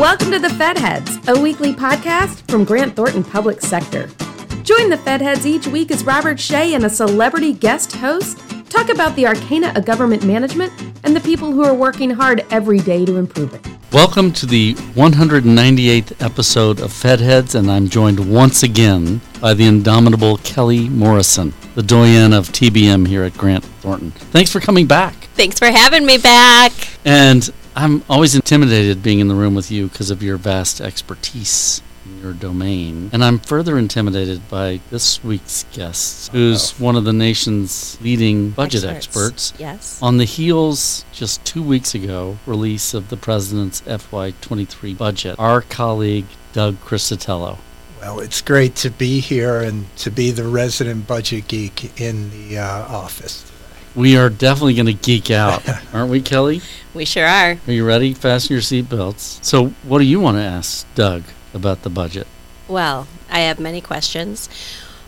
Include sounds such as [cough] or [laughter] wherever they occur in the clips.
Welcome to the Fed Heads, a weekly podcast from Grant Thornton Public Sector. Join the Fed Heads each week as Robert Shea and a celebrity guest host talk about the arcana of government management and the people who are working hard every day to improve it. Welcome to the 198th episode of Fed Heads, and I'm joined once again by the indomitable Kelly Morrison, the doyen of TBM here at Grant Thornton. Thanks for coming back. Thanks for having me back. And I'm always intimidated being in the room with you because of your vast expertise in your domain. And I'm further intimidated by this week's guest, who's one of the nation's leading budget experts. Experts. Yes. On the heels, just two weeks ago, release of the president's FY23 budget, our colleague Doug Criscitello. Well, it's great to be here and to be the resident budget geek in the uh, office. We are definitely going to geek out, [laughs] aren't we, Kelly? We sure are. Are you ready? Fasten your seatbelts. So, what do you want to ask Doug about the budget? Well, I have many questions.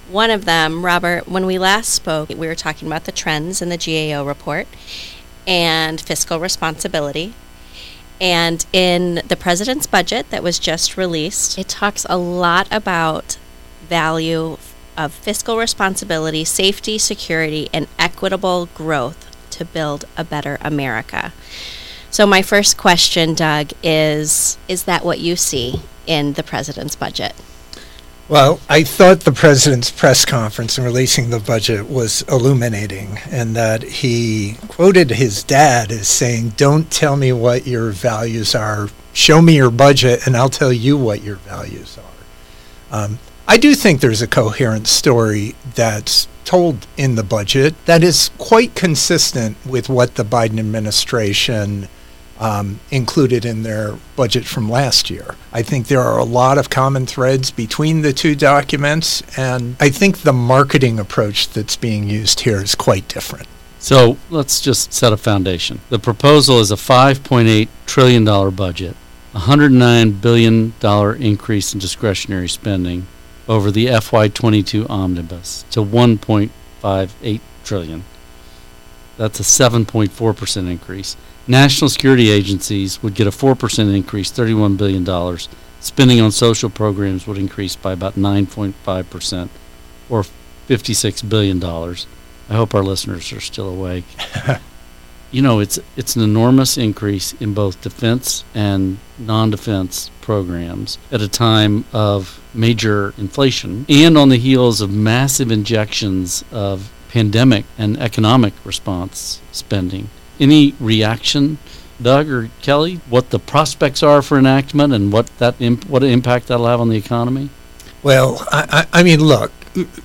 One of them, Robert, when we last spoke, we were talking about the trends in the GAO report and fiscal responsibility. And in the president's budget that was just released, it talks a lot about value of fiscal responsibility, safety, security, and equitable growth to build a better America. So my first question, Doug, is is that what you see in the president's budget? Well, I thought the president's press conference in releasing the budget was illuminating, and that he quoted his dad as saying, Don't tell me what your values are. Show me your budget, and I'll tell you what your values are. Um, I do think there's a coherent story that's told in the budget that is quite consistent with what the Biden administration um, included in their budget from last year. I think there are a lot of common threads between the two documents, and I think the marketing approach that's being used here is quite different. So, let's just set a foundation. The proposal is a $5.8 trillion budget, $109 billion increase in discretionary spending over the FY22 omnibus to 1.58 trillion. That's a 7.4% increase. National security agencies would get a 4% increase, $31 billion. Spending on social programs would increase by about 9.5%, or $56 billion. I hope our listeners are still awake. [laughs] you know, it's, it's an enormous increase in both defense and non defense programs at a time of major inflation and on the heels of massive injections of pandemic and economic response spending. Any reaction, Doug or Kelly, what the prospects are for enactment and what that imp- what impact that'll have on the economy? Well, I, I I mean, look,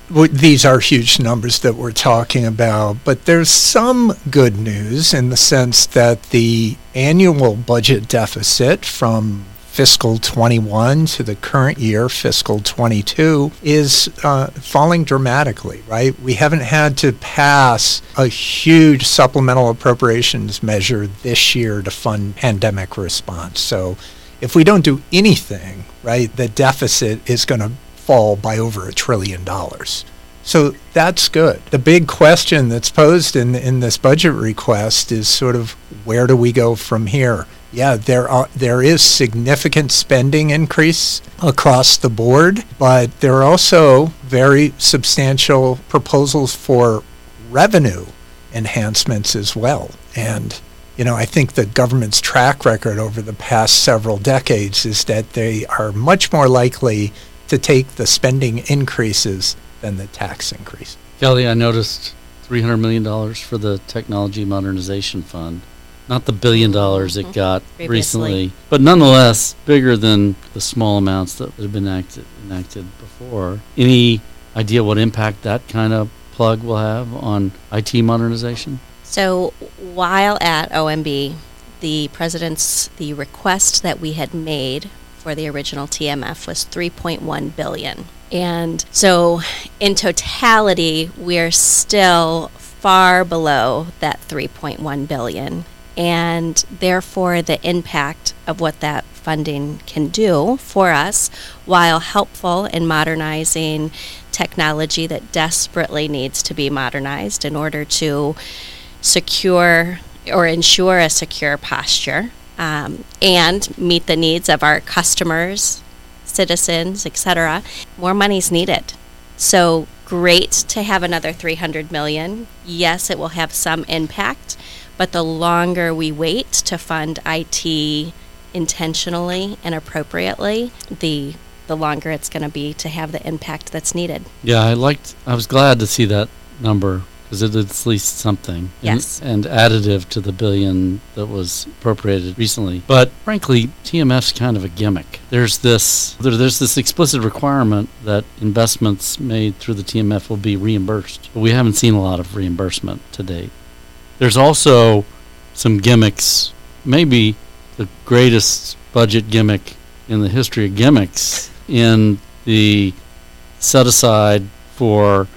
these are huge numbers that we're talking about, but there's some good news in the sense that the annual budget deficit from fiscal 21 to the current year, fiscal 22, is uh, falling dramatically, right? We haven't had to pass a huge supplemental appropriations measure this year to fund pandemic response. So if we don't do anything, right, the deficit is going to fall by over a trillion dollars. So that's good. The big question that's posed in in this budget request is sort of where do we go from here? Yeah, there are there is significant spending increase across the board, but there are also very substantial proposals for revenue enhancements as well. And you know, I think the government's track record over the past several decades is that they are much more likely to take the spending increases than the tax increase. Kelly, I noticed $300 million for the Technology Modernization Fund. Not the billion dollars it Mhm. got Previously. recently, but nonetheless bigger than the small amounts that have been enacted, enacted before. Any idea what impact that kind of plug will have on IT modernization? So while at OMB, the president's the request that we had made for the original TMF was 3.1 billion. And so in totality, we're still far below that 3.1 billion. And therefore the impact of what that funding can do for us while helpful in modernizing technology that desperately needs to be modernized in order to secure or ensure a secure posture um, and meet the needs of our customers, citizens, etc., more money's needed. So great to have another 300 million. Yes, it will have some impact, but the longer we wait to fund IT intentionally and appropriately, the the longer it's going to be to have the impact that's needed. Yeah, I liked. I was glad to see that number because it is at least something. Yes. And, and additive to the billion that was appropriated recently. But frankly, TMF's kind of a gimmick. There's this there, there's this explicit requirement that investments made through the TMF will be reimbursed. But we haven't seen a lot of reimbursement to date. There's also some gimmicks, maybe the greatest budget gimmick in the history of gimmicks in the set aside for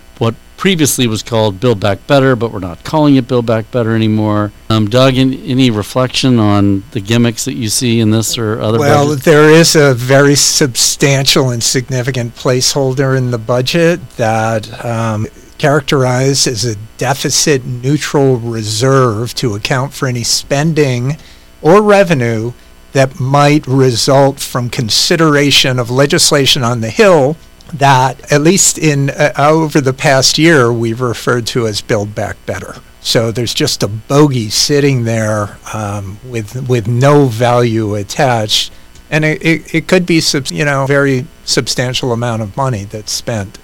previously was called Build Back Better, but we're not calling it Build Back Better anymore. Um, Doug, in, any reflection on the gimmicks that you see in this or other Well, budgets? there is a very substantial and significant placeholder in the budget that um, characterized as a deficit neutral reserve to account for any spending or revenue that might result from consideration of legislation on the Hill that, at least in uh, over the past year, we've referred to as Build Back Better. So there's just a bogey sitting there um, with with no value attached, and it, it, it could be sub, you know very substantial amount of money that's spent.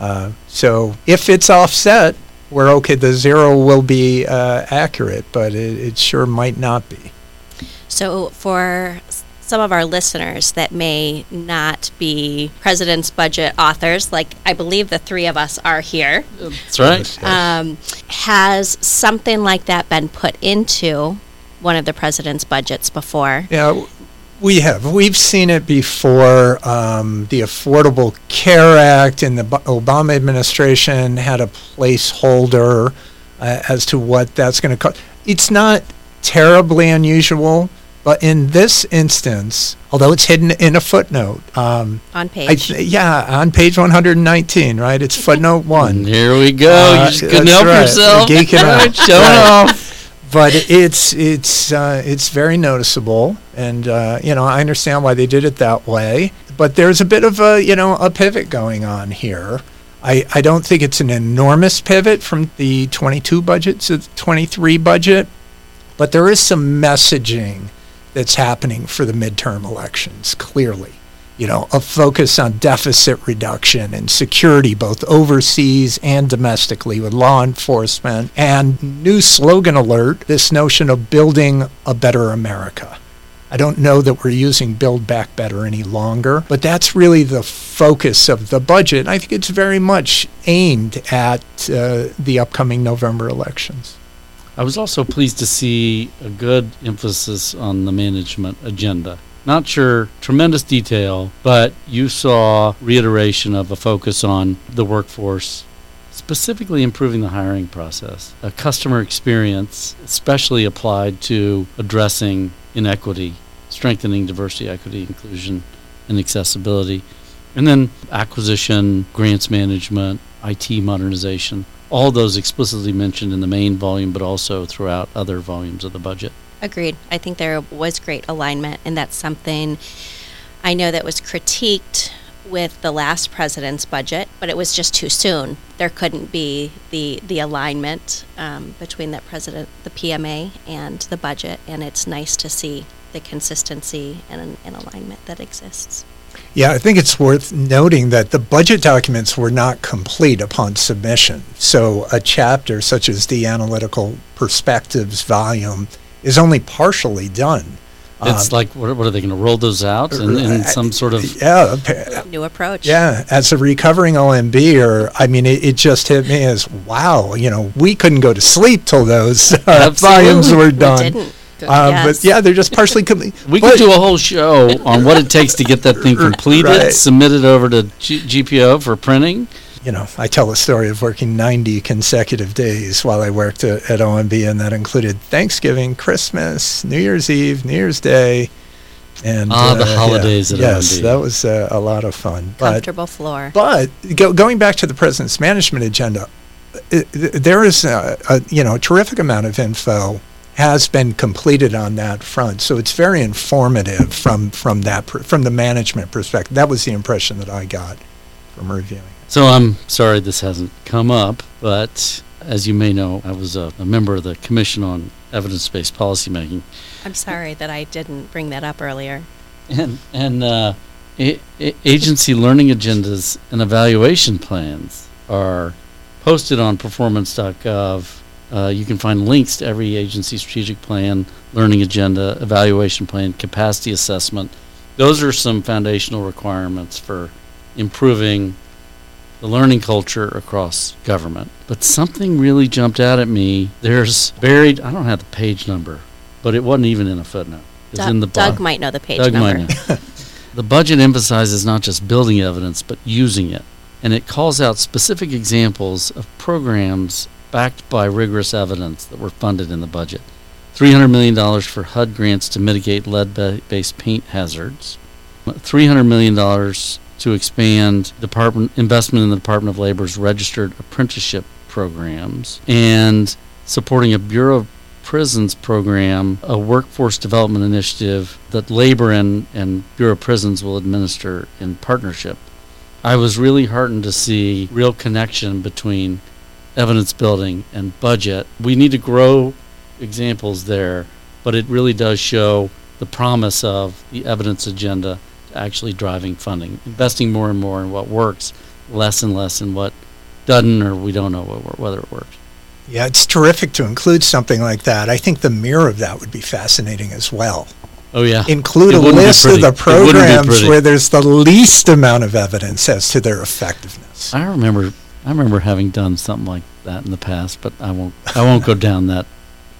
Uh, so if it's offset, we're okay. The zero will be uh, accurate, but it, it sure might not be. So, for some of our listeners that may not be President's Budget authors, like I believe the three of us are here, That's right. um, has something like that been put into one of the President's budgets before? Yeah, we have. We've seen it before. Um, the Affordable Care Act and the Obama administration had a placeholder uh, as to what that's going to cost. It's not terribly unusual, but in this instance, although it's hidden in a footnote, um, On page. th- yeah, on page 119, right? It's footnote [laughs] one. Here we go. Uh, you just couldn't help right. yourself. Geeking [laughs] out. Showing Right. off. but it's it's uh, it's very noticeable, and uh, you know I understand why they did it that way. But there's a bit of a you know a pivot going on here. I, I don't think it's an enormous pivot from the 22 budget to the 23 budget, but there is some messaging that's happening for the midterm elections. Clearly, you know, a focus on deficit reduction and security, both overseas and domestically, with law enforcement, and new slogan alert this notion of building a better America. I don't know that we're using Build Back Better any longer, but that's really the focus of the budget. I think it's very much aimed at uh, the upcoming November elections. I was also pleased to see a good emphasis on the management agenda. Not sure tremendous detail, but you saw reiteration of a focus on the workforce, specifically improving the hiring process, a customer experience, especially applied to addressing inequity, strengthening diversity, equity, inclusion, and accessibility, and then acquisition, grants management, IT modernization all those explicitly mentioned in the main volume, but also throughout other volumes of the budget. Agreed. I think there was great alignment, and that's something I know that was critiqued with the last president's budget, but it was just too soon. There couldn't be the the alignment um, between that president, the PMA, and the budget, and it's nice to see the consistency and, and alignment that exists. Yeah, I think it's worth noting that the budget documents were not complete upon submission. So a chapter such as the Analytical Perspectives volume is only partially done. It's Um, like, what, what are they going to roll those out in, in some sort of? yeah, New approach. yeah. As a recovering OMB, or I mean, it, it just hit me as wow. You know, we couldn't go to sleep till those uh, volumes Absolutely. were We done. didn't. Um, Yes. But yeah, they're just partially complete. [laughs] We But- could do a whole show on what it takes to get that thing [laughs] completed, Right. submitted over to G- GPO for printing. you know, I tell a story of working 90 consecutive days while I worked at, at OMB, and that included Thanksgiving, Christmas, New Year's Eve, New Year's Day, and Ah, the yeah, holidays at Yes, OMB. that was uh, a lot of fun. But Comfortable floor. but go, going back to the president's management agenda, uh, th- there is a, a you know a terrific amount of info has been completed on that front. So it's very informative from from that per- from the management perspective. That was the impression that I got from reviewing. it. So I'm sorry this hasn't come up, but as you may know, I was a, a member of the Commission on Evidence-Based Policymaking, I'm sorry that I didn't bring that up earlier. and and uh, a- a- agency learning agendas and evaluation plans are posted on performance.gov. Uh, you can find links to every agency strategic plan, learning agenda, evaluation plan, capacity assessment. Those are some foundational requirements for improving the learning culture across government. But something really jumped out at me. There's buried, I don't have the page number, but it wasn't even in a footnote. It's Doug, in the Doug might know the page Doug number. might know. [laughs] the budget emphasizes not just building evidence, but using it. And it calls out specific examples of programs backed by rigorous evidence that were funded in the budget. $300 million for HUD grants to mitigate lead based paint hazards. $300 million to expand department investment in the Department of Labor's registered apprenticeship programs and supporting a Bureau of Prisons program, a workforce development initiative that Labor and, and Bureau of Prisons will administer in partnership. I was really heartened to see real connection between evidence building and budget. We need to grow examples there, but it really does show the promise of the evidence agenda to actually driving funding, investing more and more in what works, less and less in what doesn't or we don't know what, whether it works. Yeah, it's terrific to include something like that. I think the mirror of that would be fascinating as well. Oh yeah. Include It a list of the It wouldn't be programs where there's the least amount of evidence as to their effectiveness. I remember I remember having done something like that in the past, but I won't I won't go down that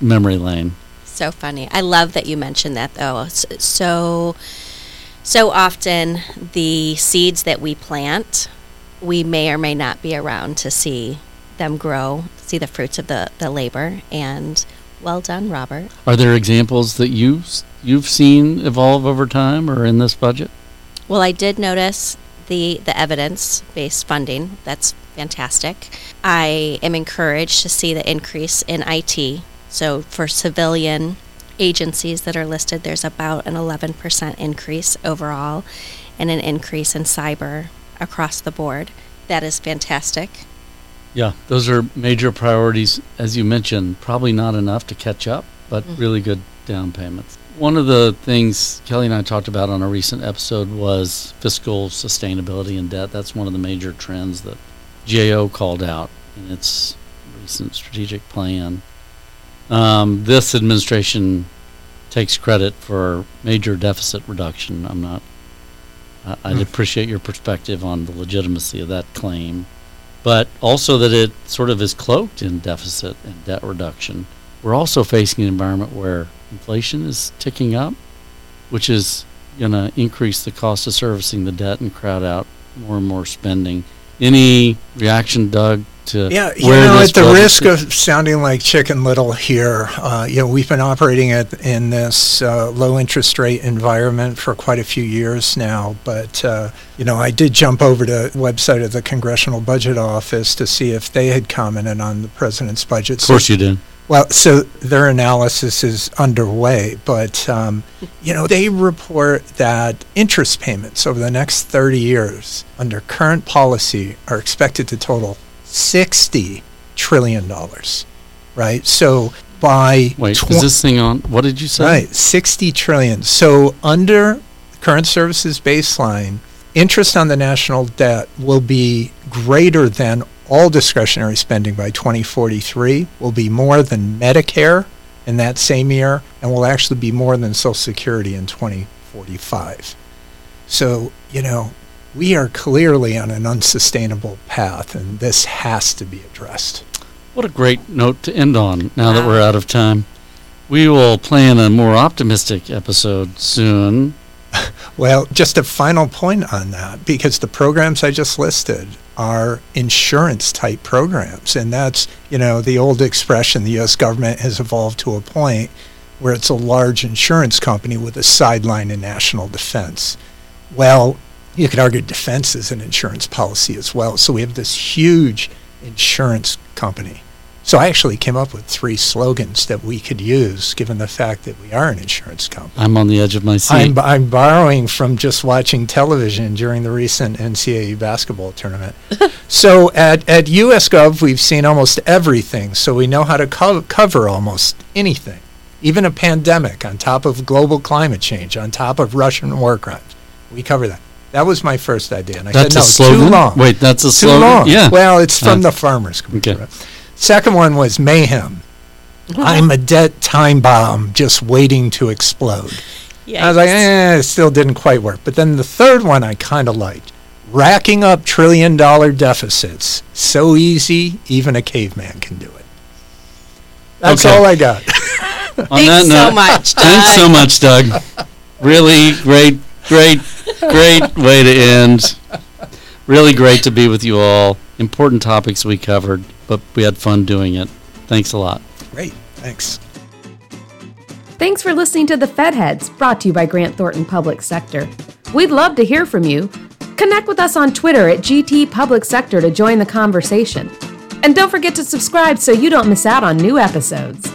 memory lane. So funny. I love that you mentioned that though. So so often the seeds that we plant, we may or may not be around to see them grow, see the fruits of the, the labor and well done, Robert. Are there examples that you you've seen evolve over time or in this budget? Well, I did notice the the evidence based funding. That's fantastic. I am encouraged to see the increase in IT. So for civilian agencies that are listed, there's about an 11% increase overall, and an increase in cyber across the board. That is fantastic. Yeah, those are major priorities as you mentioned, probably not enough to catch up, but Mhm. really good down payments. One of the things Kelly and I talked about on a recent episode was fiscal sustainability and debt. That's one of the major trends that GAO called out in its recent strategic plan. Um, this administration takes credit for major deficit reduction. I'm not. I I'd Hmm. appreciate your perspective on the legitimacy of that claim, but also that it sort of is cloaked in deficit and debt reduction. We're also facing an environment where inflation is ticking up, which is going to increase the cost of servicing the debt and crowd out more and more spending. Any reaction, Doug, to Yeah, you know, at the risk of sounding like Chicken Little here, uh, you know, we've been operating at, in this uh, low interest rate environment for quite a few years now. But, uh, you know, I did jump over to the website of the Congressional Budget Office to see if they had commented on the president's budget. Of course you did. Well, so their analysis is underway, but um, you know they report that interest payments over the next 30 years under current policy are expected to total 60 trillion dollars, right? So by Wait, twen- is this thing on? What did you say? Right, 60 trillion. So under current services baseline, interest on the national debt will be greater than all discretionary spending by 2043, will be more than Medicare in that same year, and will actually be more than Social Security in 2045. So, you know, we are clearly on an unsustainable path, and this has to be addressed. What a great note to end on now that we're out of time. We will plan a more optimistic episode soon. [laughs] Well, just a final point on that, because the programs I just listed are insurance type programs. And that's, you know, the old expression the U.S. government has evolved to a point where it's a large insurance company with a sideline in national defense. Well, you could argue defense is an insurance policy as well. So we have this huge insurance company. So I actually came up with three slogans that we could use, given the fact that we are an insurance company. I'm on the edge of my seat. I'm, I'm borrowing from just watching television during the recent NCAA basketball tournament. [laughs] so at, at US Gov, we've seen almost everything, so we know how to co- cover almost anything, even a pandemic, on top of global climate change, on top of Russian war crimes. We cover that. That was my first idea. And I That's said, a no, slogan? too long. Wait, that's a too slogan? long. Yeah. Well, it's from Uh, the farmers. okay. Committee. Second one was mayhem. I'm a dead time bomb just waiting to explode. I was like, eh, it still didn't quite work. But then the third one I kind of liked. Racking up trillion dollar deficits. So easy, even a caveman can do it. That's Okay. all I got. [laughs] [laughs] On Thanks that so note, much, Thanks so much, Doug. Really great, great, great way to end. Really great to be with you all. Important topics we covered, but we had fun doing it. Thanks a lot. Great. Thanks. Thanks for listening to the Fed Heads, brought to you by Grant Thornton Public Sector. We'd love to hear from you. Connect with us on Twitter at GT Public Sector to join the conversation. And don't forget to subscribe so you don't miss out on new episodes.